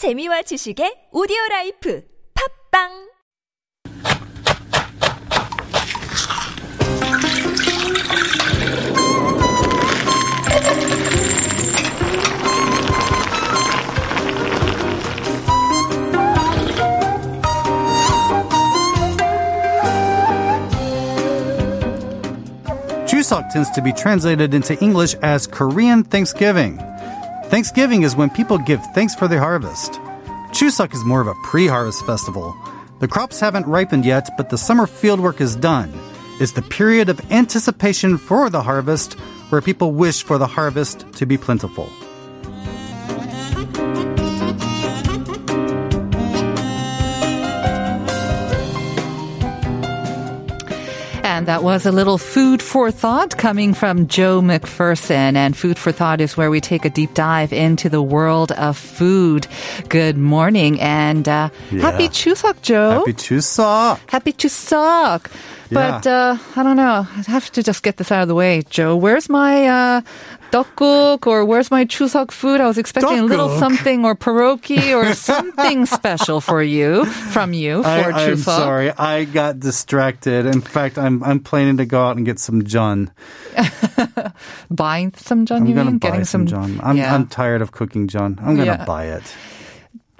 재미와 지식의 오디오 라이프 팟빵 Chuseok tends to be translated into English as Korean Thanksgiving. Thanksgiving is when people give thanks for their harvest. Chuseok is more of a pre-harvest festival. The crops haven't ripened yet, but the summer fieldwork is done. It's the period of anticipation for the harvest where people wish for the harvest to be plentiful. And that was a little food for thought coming from Joe McPherson. And food for thought is where we take a deep dive into the world of food. Good morning and uh, happy Chuseok, Joe. Happy Chuseok! Happy Chuseok. But yeah. uh, I don't know. I have to just get this out of the way, Joe. Where's my uh, tteokguk or where's my chuseok food? I was expecting Duk-guk. a little something or pierogi or something special for you from you for I, I'm sorry, I got distracted. In fact, I'm I'm planning to go out and get some jun. Buying some jun? I'm you mean? Getting some, some jun. I'm, yeah. I'm tired of cooking jun. I'm gonna yeah. buy it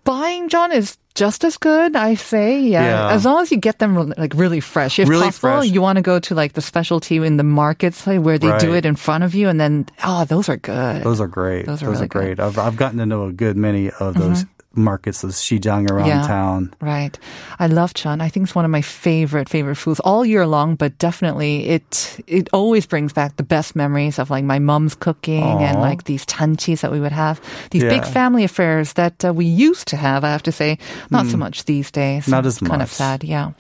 buying jeon is just as good, I say. Yeah. Yeah. As long as you get them like really fresh. If Really possible, fresh. you want to go to like the specialty in the markets like, where they do it in front of you and then oh, those are good. Those are great. Those are really good. great. I've I've gotten to know a good many of mm-hmm. those markets, those Shijang around Yeah. town. Right. I love chun. I think it's one of my favorite, favorite foods all year long, but definitely it, it always brings back the best memories of like my mom's cooking and like these janchis that we would have. These big family affairs that uh, we used to have, I have to say. Not so much these days. Hmm. Not as It's kind of sad, yeah.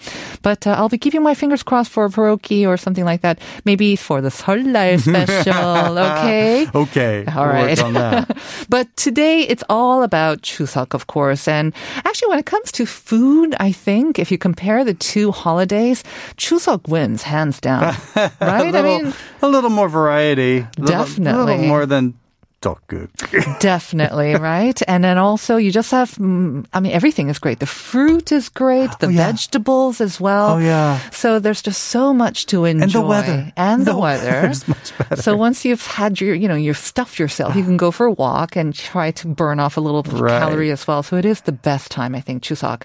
But uh, I'll be keeping my fingers crossed for a pierogi or something like that. Maybe for the 설날 special, okay? Okay, All right. we'll work on that. but today it's all about Chuseok, of course. And actually, when it comes to food, I think if you compare the two holidays, Chuseok wins hands down. a right? I mean, a little more variety. A little- A Definitely. little more than tteokguk. definitely, right? And then also, you just have, mm, I mean, everything is great. The fruit is great, the Oh, yeah. vegetables as well. Oh, yeah. So there's just so much to enjoy. And the weather. And the, The weather. much better. So once you've had your, you know, you've stuffed yourself, you can go for a walk and try to burn off a little Right. calorie as well. So it is the best time, I think, Chuseok.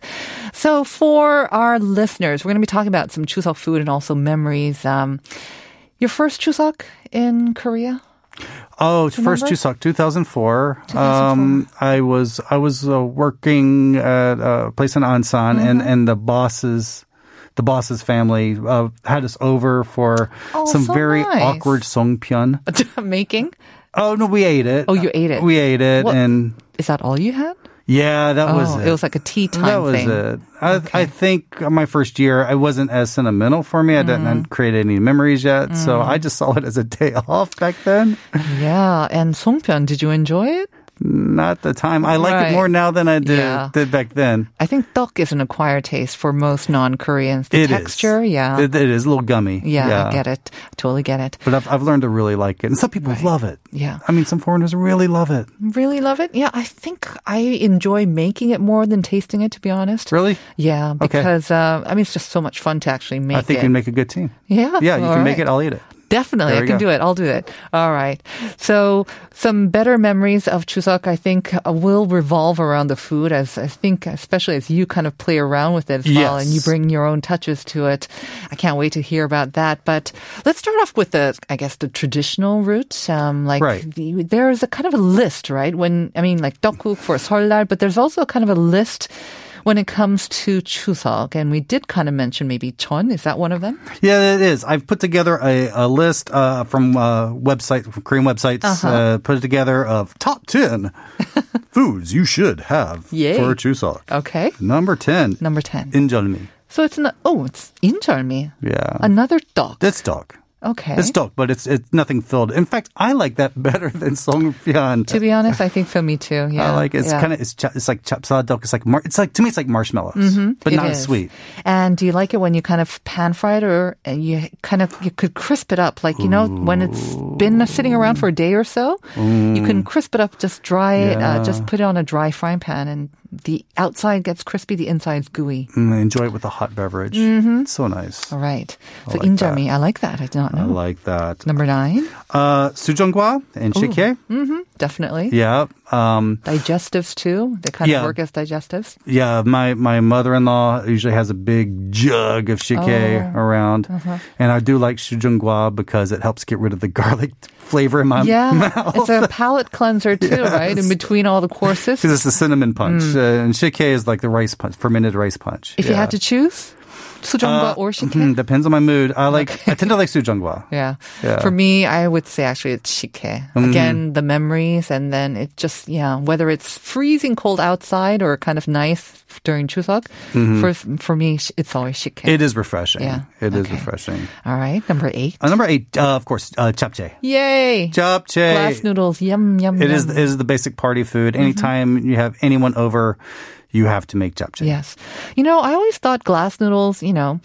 So for our listeners, we're going to be talking about some Chuseok food and also memories. Um, your first Chuseok in Korea? Oh, first? Chuseok, 2004. Um, I was I was uh, working at a place in Ansan, and Mm-hmm. and the bosses. The boss's family uh, had us over for Oh, some so very nice. awkward songpyeon. Making? Oh no, we ate it. Oh, you ate it. We ate it, What- and Is that all you had? Yeah, that was oh, it. it was like a tea time that was thing. it. I, Okay. I think my first year, I wasn't as sentimental for me. I Mm-hmm. didn't create any memories yet, so I just saw it as a day off back then. Yeah. And Songpyeon, did you enjoy it? Not the time. I like Right. it more now than I did, Yeah. did back then. I think tteok is an acquired taste for most non-Koreans. The It is. texture, yeah. It, it is a little gummy. yeah, I get it. Totally get it. But I've, I've learned to really like it. And some people love it. Yeah. I mean, some foreigners really love it. Really love it. Yeah, I think I enjoy making it more than tasting it, to be honest. Really? Yeah, Okay. because uh, I mean it's just so much fun to actually make I think it. you can make a good team. yeah, Yeah, you all can make it. I'll eat it. Definitely, I can go. do it. I'll do it. All right. So some better memories of Chuseok, I think, uh, will revolve around the food. As I think, especially as you kind of play around with it as yes. well, and you bring your own touches to it. I can't wait to hear about that. But let's start off with the, I guess, the traditional route. Um, like right. the, there's a kind of a list, right? When I mean, like tteokguk for 설날, but there's also kind of a list when it comes to Chuseok, and we did kind of mention maybe Chon, is that one of them? Yeah, it is. I've put together a, a list uh, from uh, website from Korean websites. Uh-huh. uh put it together of top ten foods you should have Yay. for Chuseok. Okay. Number ten, Number 10. injeolmi. So it's not, oh, it's injeolmi. Yeah, Another tteok. that's tteok. Okay. It's tteok, but it's it's nothing filled. In fact, I like that better than songpyeon. To be honest, I think so. Me too. Yeah. I like it. it's yeah. kind of it's cha- it's like chapssaltteok. It's like mar- it's like to me it's like marshmallows, but Mm-hmm. It not as is. sweet. And do you like it when you kind of pan fry it, or and you kind of you could crisp it up, like you know when it's been sitting around for a day or so, you can crisp it up, just dry it, uh, just put it on a dry frying pan, and the outside gets crispy, the inside's gooey. Mm, enjoy it with a hot beverage. It's so nice. All right. So like injeolmi, I like that. I did not know. I like that. Number nine, Uh, sujongwa and shike. definitely. Yeah. Um, Digestives too. They kind Yeah. of work as digestives. yeah, my, my mother-in-law usually has a big jug of shike Oh. around. Uh-huh. And I do like shujungwa because it helps get rid of the garlic flavor in my mouth. Yeah, mouth. it's a palate cleanser too, right? In between all the courses. Because it's the cinnamon punch. Mm. Uh, and shike is like the rice punch, fermented rice punch. If you had to choose, sujeonggwa or shike. Mhm, depends on my mood. I like, I tend to like sujungwa. Yeah. Yeah. For me, I would say actually it's shike. Again, the memories and then it just, yeah, whether it's freezing cold outside or kind of nice during Chuseok, for, for me, it's always shike. It is refreshing. Yeah. It is Okay. refreshing. All right. Number eight. Uh, number eight, uh, of course, uh, japchae. Yay. Japchae. Glass noodles. Yum, yum, It yum. is, it is the basic party food. Anytime you have anyone over, you have to make japchae. Yes. You know, I always thought glass noodles, you know,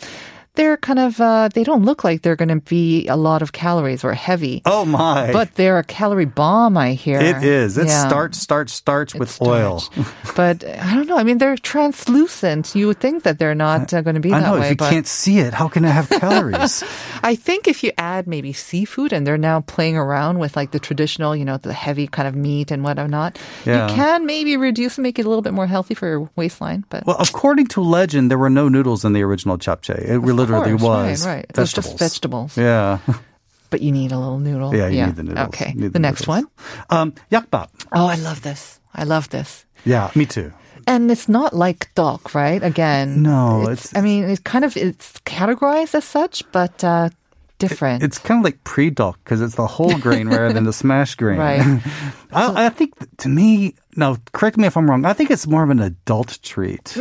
they're kind of, uh, they don't look like they're going to be a lot of calories or heavy. Oh my. But they're a calorie bomb, I hear. it is. It Yeah. starch, starch, starch with It's oil. but I don't know. I mean, they're translucent. You would think that they're not uh, going to be I that know. way. if you but can't see it, how can it have calories? I think if you add maybe seafood and they're now playing around with like the traditional, you know, the heavy kind of meat and whatnot, Yeah. you can maybe reduce and make it a little bit more healthy for your waistline. But well, according to legend, there were no noodles in the original japchae. It literally course, was right, right. It was just vegetables. Yeah. but you need a little noodle. Yeah, you need the noodles. Okay. Need The, next noodles. one. Um, yakbap. Oh, I love this. I love this. Yeah, me too. And it's not like tteok, right? Again, No, It's, it's- I mean, it's kind of it's categorized as such, but uh, different. It's kind of like pre-doc because it's the whole grain rather than the smash grain. Right. I, I think to me, now correct me if I'm wrong. I think it's more of an adult treat.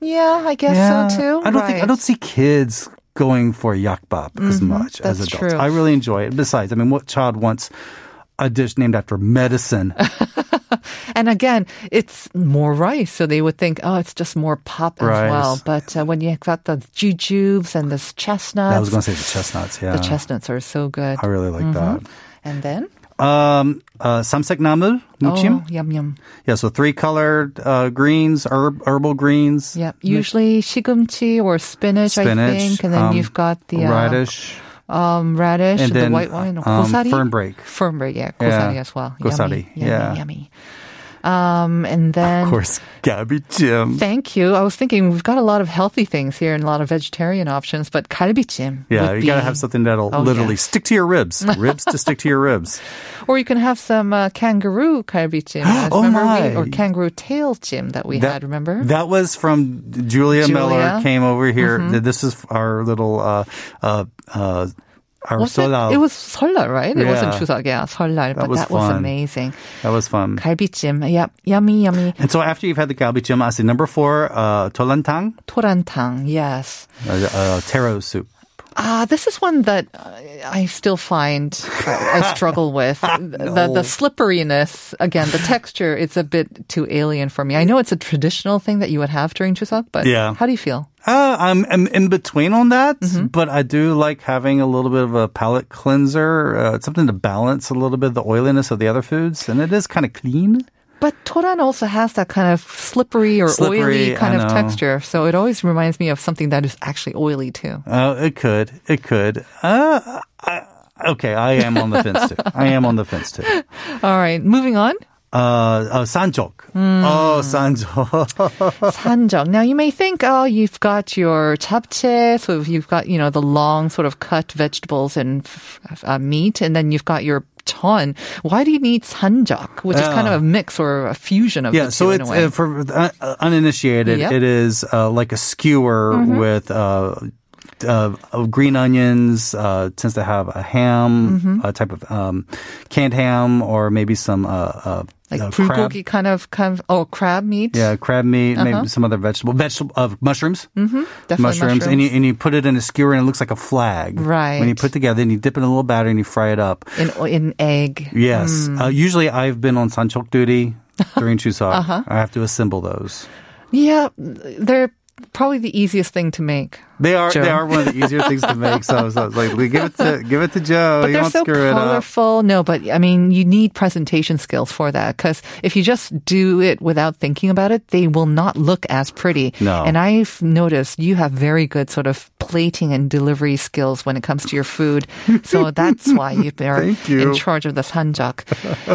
Yeah, I guess so too. I don't think I don't see kids going for yakbap as much as adults. true. I really enjoy it. Besides, I mean, what child wants a dish named after medicine? And again, it's more rice, so they would think, oh, it's just more pop as Rice. well. But uh, when you got the jujubes and the chestnuts, I was going to say the chestnuts. Yeah, the chestnuts are so good. I really like that. And then, Um, uh, samsaek namul muchim. oh, yum yum. Yeah, so three colored uh, greens, herb, herbal greens. Yep. Usually shigumchi or spinach, I think, and then um, you've got the uh, radish. um, radish, And the then, white wine, um, gosari, fernbrake. fernbrake, yeah, gosari Yeah, as well. gosari, yummy, yummy, yeah. yummy. Um, and then Of course, galbijjim. Thank you. I was thinking we've got a lot of healthy things here and a lot of vegetarian options, but galbichim. Yeah, would you gotta have something that'll Oh, literally yes. stick to your ribs. Ribs to stick to your ribs. Or you can have some uh, kangaroo galbichim. as Oh, my. we, or kangaroo tail jim that we had. Remember? That was from Julia, Miller Julia. Mm-hmm. came over here. This is our little uh uh uh our was Seollal. It, it was Seollal, right? Yeah. It wasn't Chuseok, yeah, Seollal. But was that was amazing. That was fun. Galbijjim, yep, yummy, yummy. And so after you've had the galbijjim, I see number four, uh, tolantang. Tolantang, yes. Uh, uh taro soup. Ah, this is one that uh, I still find I struggle with. The the slipperiness, again, the texture, it's a bit too alien for me. I know it's a traditional thing that you would have during Chuseok, but Yeah. how do you feel? Uh, I'm, I'm in between on that, Mm-hmm. but I do like having a little bit of a palate cleanser, uh, something to balance a little bit the oiliness of the other foods, and it is kind of clean. But toran also has that kind of slippery or Slippery, oily kind of texture, so it always reminds me of something that is actually oily too. Uh, it could, it could. Uh, I, okay, I am on the fence too. I am on the fence too. All right, moving on. Uh, uh sanjok. Hmm. Oh, sanjok. Sanjeok. Now you may think, oh, you've got your japchae, so you've got you know the long sort of cut vegetables and uh, meat, and then you've got your ton. Why do you need sanjeok, which is kind of a mix or a fusion of yeah, the so two a it's uh, for uh, uninitiated. Yep. Mm-hmm. It is uh, like a skewer with. Uh, uh, of green onions uh, tends to have a ham, Mm-hmm. a type of um, canned ham, or maybe some uh, like uh, bulgogi kind of kind of oh crab meat. Yeah, crab meat, Uh-huh. maybe some other vegetable, vegetable of mushrooms. Mm-hmm. Definitely mushrooms, and you and you put it in a skewer and it looks like a flag. Right. When you put together, and you dip it in a little batter and you fry it up. in in egg. Yes. Hmm. Uh, usually, I've been on sanchok duty during Chuseok. Uh-huh. I have to assemble those. Yeah, they're probably the easiest thing to make. They are Joe. they are one of the easier things to make. So, so I was like, give it to give it to Joe. But you they're won't so screw it up. colorful. No, but I mean, you need presentation skills for that because if you just do it without thinking about it, they will not look as pretty. No. And I've noticed you have very good sort of plating and delivery skills when it comes to your food. So that's why you are you. in charge of the sanjeok.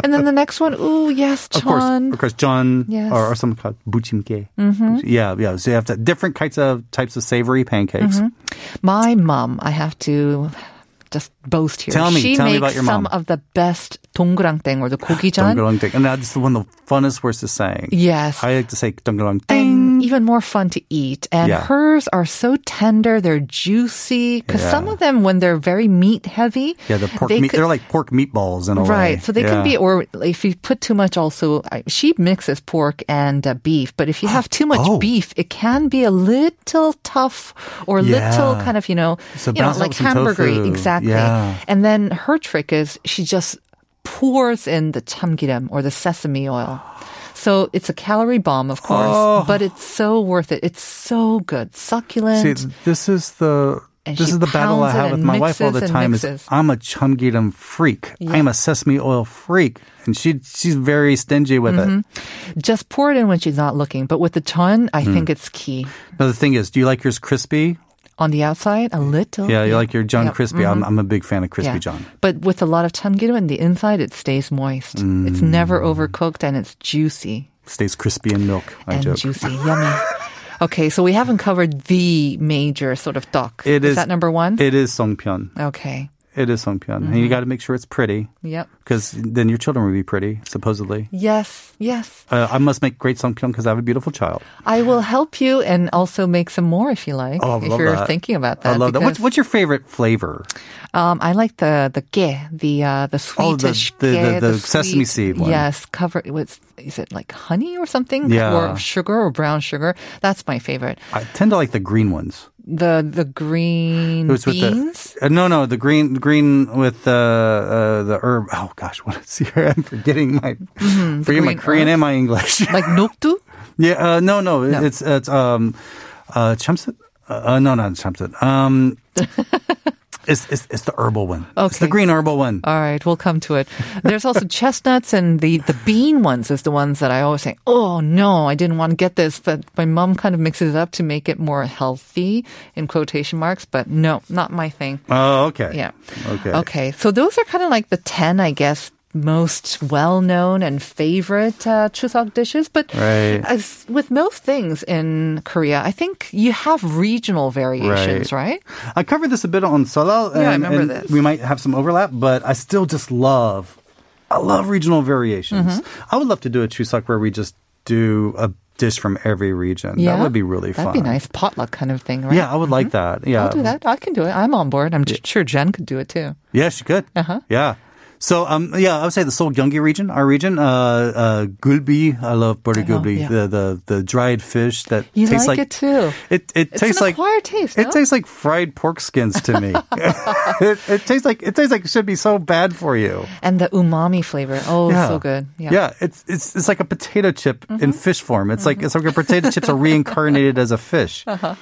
and then the next one, ooh, yes, Of course, jeon. of course, jeon Yes. or, or something called buchimgae. Mm-hmm. Yeah, yeah. So you have to, different kinds of types of savory pancakes. Mm-hmm. My mom, I have to just boast here. Tell me, she tell me makes about your some mom. of the best 동그랑땡 or the 고기전. Dongolong And that's the one of the funnest words to saying. Yes. I like to say dongolong and even more fun to eat. And yeah. hers are so tender; they're juicy. Because yeah. some of them, when they're very meat heavy, yeah, the pork they meat, could, they're like pork meatballs in a right. Way. So they yeah. can be, or if you put too much, also she mixes pork and uh, beef. But if you have too much oh. beef, it can be a little tough or little kind of you know, so you know, like hamburger exactly. And then her trick is she just pours in the chamgiram or the sesame oil. So it's a calorie bomb, of course, Oh. but it's so worth it. It's so good, succulent. See, this is the And this is the battle I have with my wife all the time. Is. I'm a chamgiram freak. I'm a sesame oil freak, and she she's very stingy with Mm-hmm. it. just pour it in when she's not looking. But with the chun, I Hmm. think it's key. Now the thing is, do you like yours crispy? On the outside, a little. Yeah, you like your jeon crispy. I'm I'm a big fan of crispy Yeah. jeon. But with a lot of chamgiram in the inside, it stays moist. It's Mm. never overcooked and it's juicy Stays crispy in milk. I and joke. juicy. Yummy. Okay, so we haven't covered the major sort of tteok. It is that number one? It is songpyeon. okay. It is songpyeon, and Mm-hmm. you got to make sure it's pretty Yep. because then your children will be pretty, supposedly. Yes, yes. Uh, I must make great songpyeon because I have a beautiful child. I will help you and also make some more if you like. Oh, I if you're that. thinking about that. I love that. What's, what's your favorite flavor? Um, I like the the ge, the uh, the Oh, the- sweetish the- ge, the- the sesame seed one. Yes, covered with is it like honey or something? Yeah. or sugar or brown sugar. That's my favorite. I tend to like the green ones. The the green It was with beans. the uh, no, no, the green, green with the uh, the herb. Oh gosh, what is here? I'm forgetting my forgetting my Mm-hmm, Korean herbs? and my English. like nokdu. yeah, uh, no, no, No. it's it's um uh chamsit. Uh, uh, no, not chamsit. Um, it's, it's it's the herbal one. It's the green herbal one. All right, we'll come to it. There's also chestnuts and the, the bean ones is the ones that I always say, oh no, I didn't want to get this, but my mom kind of mixes it up to make it more healthy in quotation marks, but no, not my thing. Oh, okay. Yeah. Okay. Okay. So those are kind of like the 10, I guess, most well known and favorite uh, Chuseok dishes. But Right. as with most things in Korea, I think you have regional variations, right? I covered this a bit on Seollal. And, Yeah, I remember this. We might have some overlap, but I still just love, I love regional variations. Mm-hmm. I would love to do a Chuseok where we just do a dish from every region. Yeah. That would be really fun. That'd be nice. Potluck kind of thing, right? Yeah, I would like that. Yeah. I'll do that. I can do it. I'm on board. I'm j- sure Jen could do it too. Yeah, she could. Uh-huh. Yeah. So, um, yeah, I would say the Seoul Gyeonggi region, our region, uh, uh, gulbi. I love bori gulbi, yeah. the, the, the dried fish that You tastes like, like, it too. It, it It's tastes like, acquired taste, it tastes like fried pork skins to me. it, it tastes like, it tastes like it should be so bad for you. And the umami flavor. Oh, so good. Yeah. Yeah, it's it's it's like a potato chip Mm-hmm. in fish form. It's like it's like a potato chips are reincarnated as a fish. Uh-huh.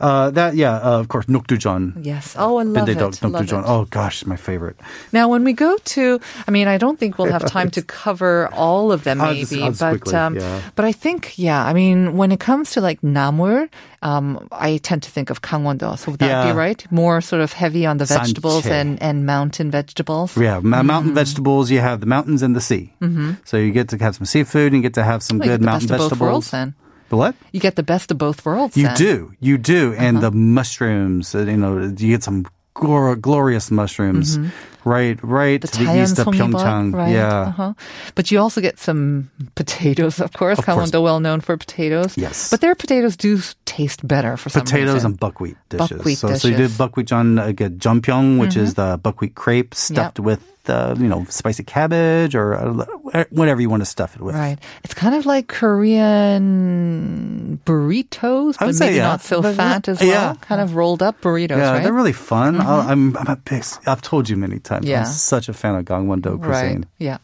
Uh, that yeah, uh, of course, nokdujeon. Yes. Oh, I love it. Love it. Oh gosh, my favorite. Now, when we go to, I mean, I don't think we'll have time to cover all of them, I'll just- maybe, I'll just but quickly, um, yeah. but I think, yeah, I mean, when it comes to like namul, um, I tend to think of Gangwon-do. So would that Yeah. be right? More sort of heavy on the vegetables Sanchae. and and mountain vegetables. Yeah, Mm-hmm. mountain vegetables. You have the mountains and the sea. Mm-hmm. So you get to have some seafood and you get to have some Well, good mountain best of both vegetables. worlds, then. The what? You get the best of both worlds. You then. do, you do, and Uh-huh. the mushrooms. uh, You know, you get some glor- glorious mushrooms. Mm-hmm. right, right The to the east of Pyeongchang. right? Yeah. Uh-huh. But you also get some potatoes, of course. Of. Gangwon-do well known for potatoes. Yes. But their potatoes do taste better for some Potatoes reason. and buckwheat dishes. Buckwheat so, so you did buckwheat jeon, uh, get jeonbyeong, which is the buckwheat crepe stuffed Yep. with, uh, you know, spicy cabbage or uh, whatever you want to stuff it with. Right. It's kind of like Korean burritos, but say, maybe yeah. not so But, fat as well. yeah. Kind of rolled up burritos, Yeah, right? they're really fun. I- I'm, I'm a big, I've told you many times, Yeah. I'm such a fan of Gangwon-do cuisine. Right. Yeah.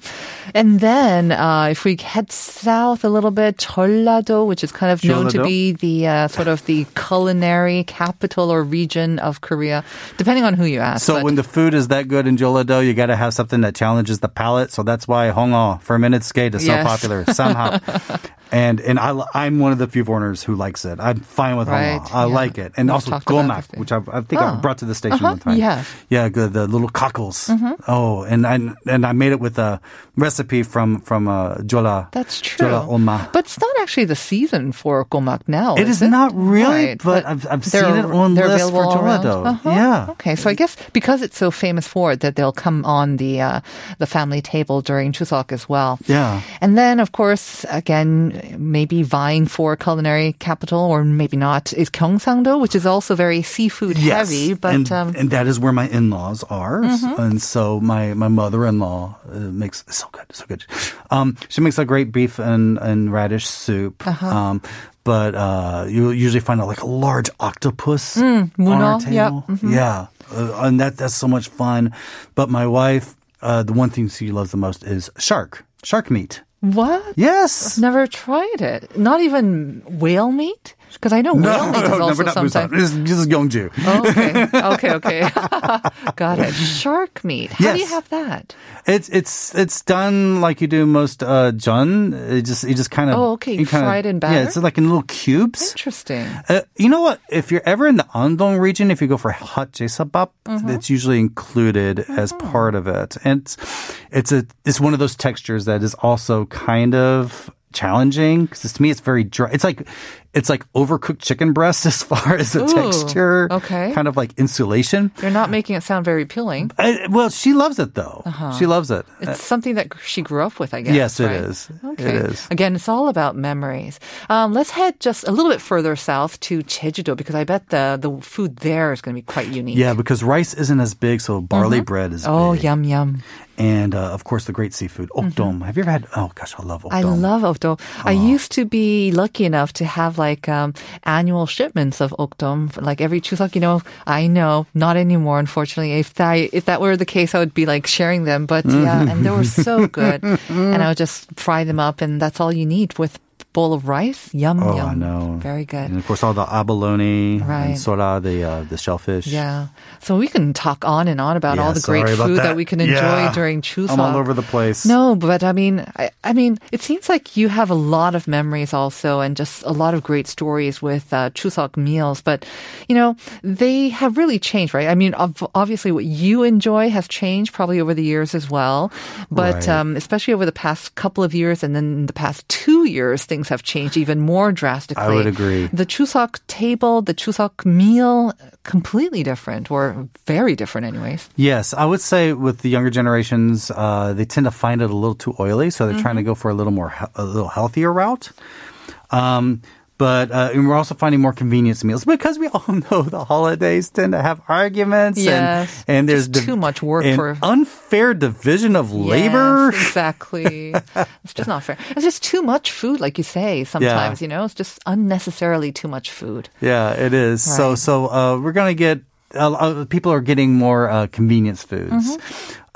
And then uh, if we head south a little bit, Jeollado, which is kind of known to be the uh, sort of the culinary capital or region of Korea, depending on who you ask. So but- when the food is that good in Jeollado, you got to have something that challenges the palate. So that's why Hongeo fermented skate is so Yes. popular somehow. and and I, I'm one of the few foreigners who likes it. I'm fine with Right. I yeah. like it, and We've also gomak, which I, I think I Oh. brought to the station Uh-huh, one time. yeah. yeah, the, the little cockles. Oh, and I and I made it with a recipe from from uh, Jola. That's true. Jola Oma. But it's not actually the season for gomak now. It is it? not really, Right, but I've- I've seen it on lists for around. Jeollado. Uh-huh. Yeah. Okay, so I guess because it's so famous for it, that they'll come on the uh, the family table during Chuseok as well. Yeah. And then, of course, again, maybe vying for culinary capital, or maybe not, is Gyeongsangdo, which is also very seafood Yes. heavy. But and, um, and that is where my in-laws are. And so my, my mother-in-law uh, makes so good, so good. Um, she makes a great beef and, and radish soup. Uh-huh. Um, but uh, you usually find out like a large octopus on 문어, our Mm, yep. table. Yeah, uh, and that that's so much fun. But my wife, uh, the one thing she loves the most is shark, shark meat. What? Yes. I've never tried it. Not even whale meat? Because I know whale meat is also never not sometimes. Busan. This, this is Gyeongju. Oh, okay, okay, okay. Got it. Shark meat. How do you have that? It's it's it's done like you do most uh jun. It just you just kind of Oh, okay. You fry it in batter? Yeah, it's like in little cubes. Interesting. Uh, you know what? If you're ever in the Andong region, if you go for heot jesabap, Mm-hmm. it's usually included as part of it, and it's it's a it's one of those textures that is also kind of challenging because to me it's very dry. It's like it's like overcooked chicken breast as far as the Ooh, texture. okay. kind of like insulation. You're not making it sound very appealing. Uh, well, she loves it though. She loves it. It's something that she grew up with, I guess. Yes, it right? is. Okay. It is. Again, it's all about memories. Um, let's head just a little bit further south to Jeju-do because I bet the, the food there is going to be quite unique. Yeah, because rice isn't as big, so barley bread is Oh, big. yum, yum. And uh, of course, the great seafood, okdom. Have you ever had? Oh gosh, I love okdom. I love okdom. I used to be lucky enough to have like um, annual shipments of okdom, like every Chuseok. You know, I know not anymore, unfortunately. If that if that were the case, I would be like sharing them. But yeah, and they were so good, and I would just fry them up, and that's all you need with bowl of rice. Yum Oh, yum. I know. Very good. And of course, all the abalone Right. and sora, the uh, the shellfish. Yeah. So we can talk on and on about Yeah, all the great food that. that. we can enjoy Yeah. during Chuseok. I'm all over the place. No, but I mean, I, I mean, it seems like you have a lot of memories also, and just a lot of great stories with uh, Chuseok meals. But you know, they have really changed, right? I mean, obviously, what you enjoy has changed probably over the years as well. But Right. um, especially over the past couple of years, and then the past two years, things have changed even more drastically. I would agree. The Chuseok table, the Chuseok meal, completely different, or very different, anyways. Yes, I would say with the younger generations, uh, they tend to find it a little too oily, so they're trying to Mm-hmm. go for a little more, he- a little healthier route. Um, but uh, and we're also finding more convenience meals because we all know the holidays tend to have arguments Yes. and and there's Just too much work and for- unfair division of labor. Yes, exactly. it's just not fair. It's just too much food, like you say. Sometimes you know, it's just unnecessarily too much food. Yeah, it is. So Right. so uh, we're gonna get uh, uh, people are getting more uh, convenience foods.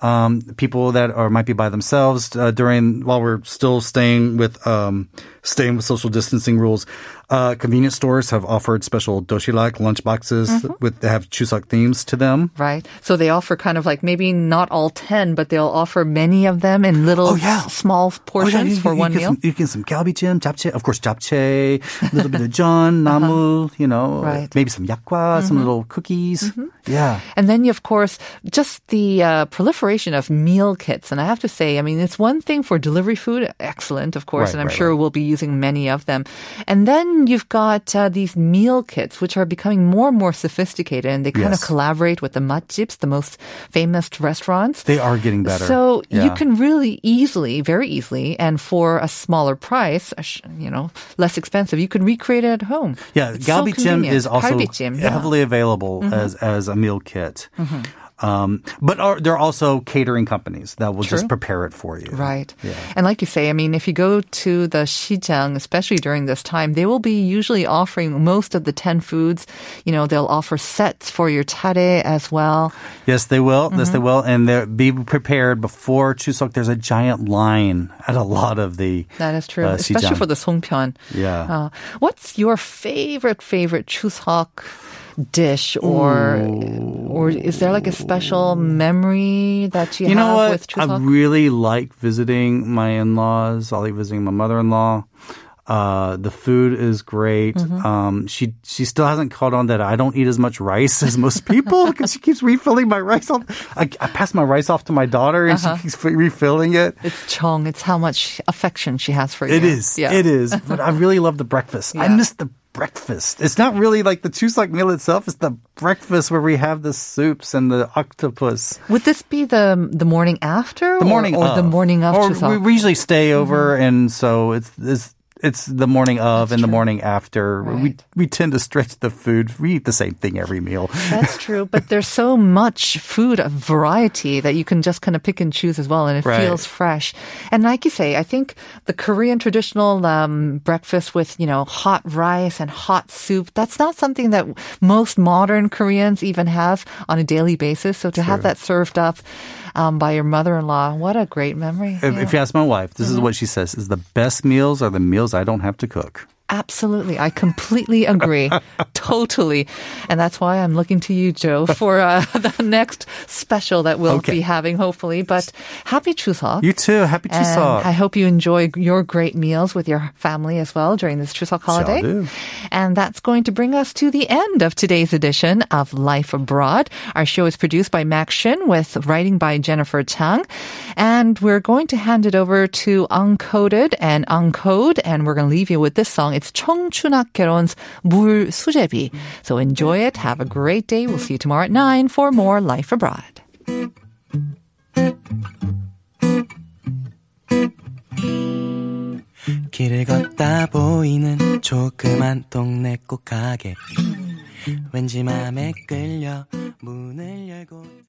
Um, people that are might be by themselves uh, during while we're still staying with um, staying with social distancing rules. Uh, convenience stores have offered special doshilak lunch boxes with that have Chuseok themes to them. Right. So they offer kind of like maybe not all 10, but they'll offer many of them in little Oh, yeah. small portions Oh, yeah, you- for you one meal. Some, you get some galbijim, japchae, of course japchae, a little bit of jeon, namul, you know, Uh-huh. Right. Mm-hmm. maybe some yakgwa, some little cookies. Yeah. And then, of course, just the uh, proliferation proliferation of meal kits. And I have to say, I mean, it's one thing for delivery food, excellent, of course, right, and I'm right, sure right. we'll be using many of them. And then you've got uh, these meal kits, which are becoming more and more sophisticated, and they kind yes. of collaborate with the matjips, the most famous restaurants. They are getting better. So yeah. you can really easily, very easily, and for a smaller price, you know, less expensive, you can recreate it at home. Yeah, galbi so is also heavily available mm-hmm. as, as a meal kit. Mm-hmm. Um, but are, there are also catering companies that will just prepare it for you. Right. Yeah. And like you say, I mean, if you go to the Shijang, especially during this time, they will be usually offering most of the 10 foods. You know, they'll offer sets for your charye as well. Yes, they will. Yes, Mm-hmm. they will. And be prepared before Chuseok. There's a giant line at a lot of the. That is true, uh, especially for the Songpyeon. Yeah. Uh, what's your favorite, favorite Chuseok dish or or is there like a special memory that you, You have know what? with I really like visiting my in-laws. I like visiting my mother-in-law. Uh, the food is great. Mm-hmm. Um, she she still hasn't caught on that I don't eat as much rice as most people because she keeps refilling my rice. Off. I, I pass my rice off to my daughter and Uh-huh. she keeps refilling it. it's Jeong. It's how much affection she has for you. It is. Yeah. It is. But I really love the breakfast. I miss the breakfast. It's not really like the Chuseok meal itself. It's the breakfast where we have the soups and the octopus. Would this be the the morning after? The morning or, or the morning of Or Chuseok? we, we usually stay over, and so it's it's it's the morning of and the morning after. We Right. we tend to stretch the food. We eat the same thing every meal. That's true, but there's so much food variety that you can just kind of pick and choose as well, and it Right. feels fresh. And like you say, I think the Korean traditional um, breakfast with you know hot rice and hot soup that's not something that most modern Koreans even have on a daily basis. So to have that served up um, by your mother-in-law, what a great memory! If, Yeah. if you ask my wife, this Mm-hmm. is what she says: is the best meals are the meals I don't have to cook. Absolutely. I completely agree. totally. And that's why I'm looking to you, Joe, for uh, the next special that we'll Okay. be having, hopefully. But happy Chuseok. You too. Happy Chuseok. I hope you enjoy your great meals with your family as well during this Chuseok holiday. do. And that's going to bring us to the end of today's edition of Life Abroad. Our show is produced by Max Shin with writing by Jennifer Chang. And we're going to hand it over to Uncoded and Uncode. And we're going to leave you with this song. It's 청춘학 결혼's 물 수제비. So enjoy it. Have a great day. We'll see you tomorrow at 9 for more Life Abroad. 길을 걷다 보이는 조그만 동네 꽃가게 왠지 맘에 끌려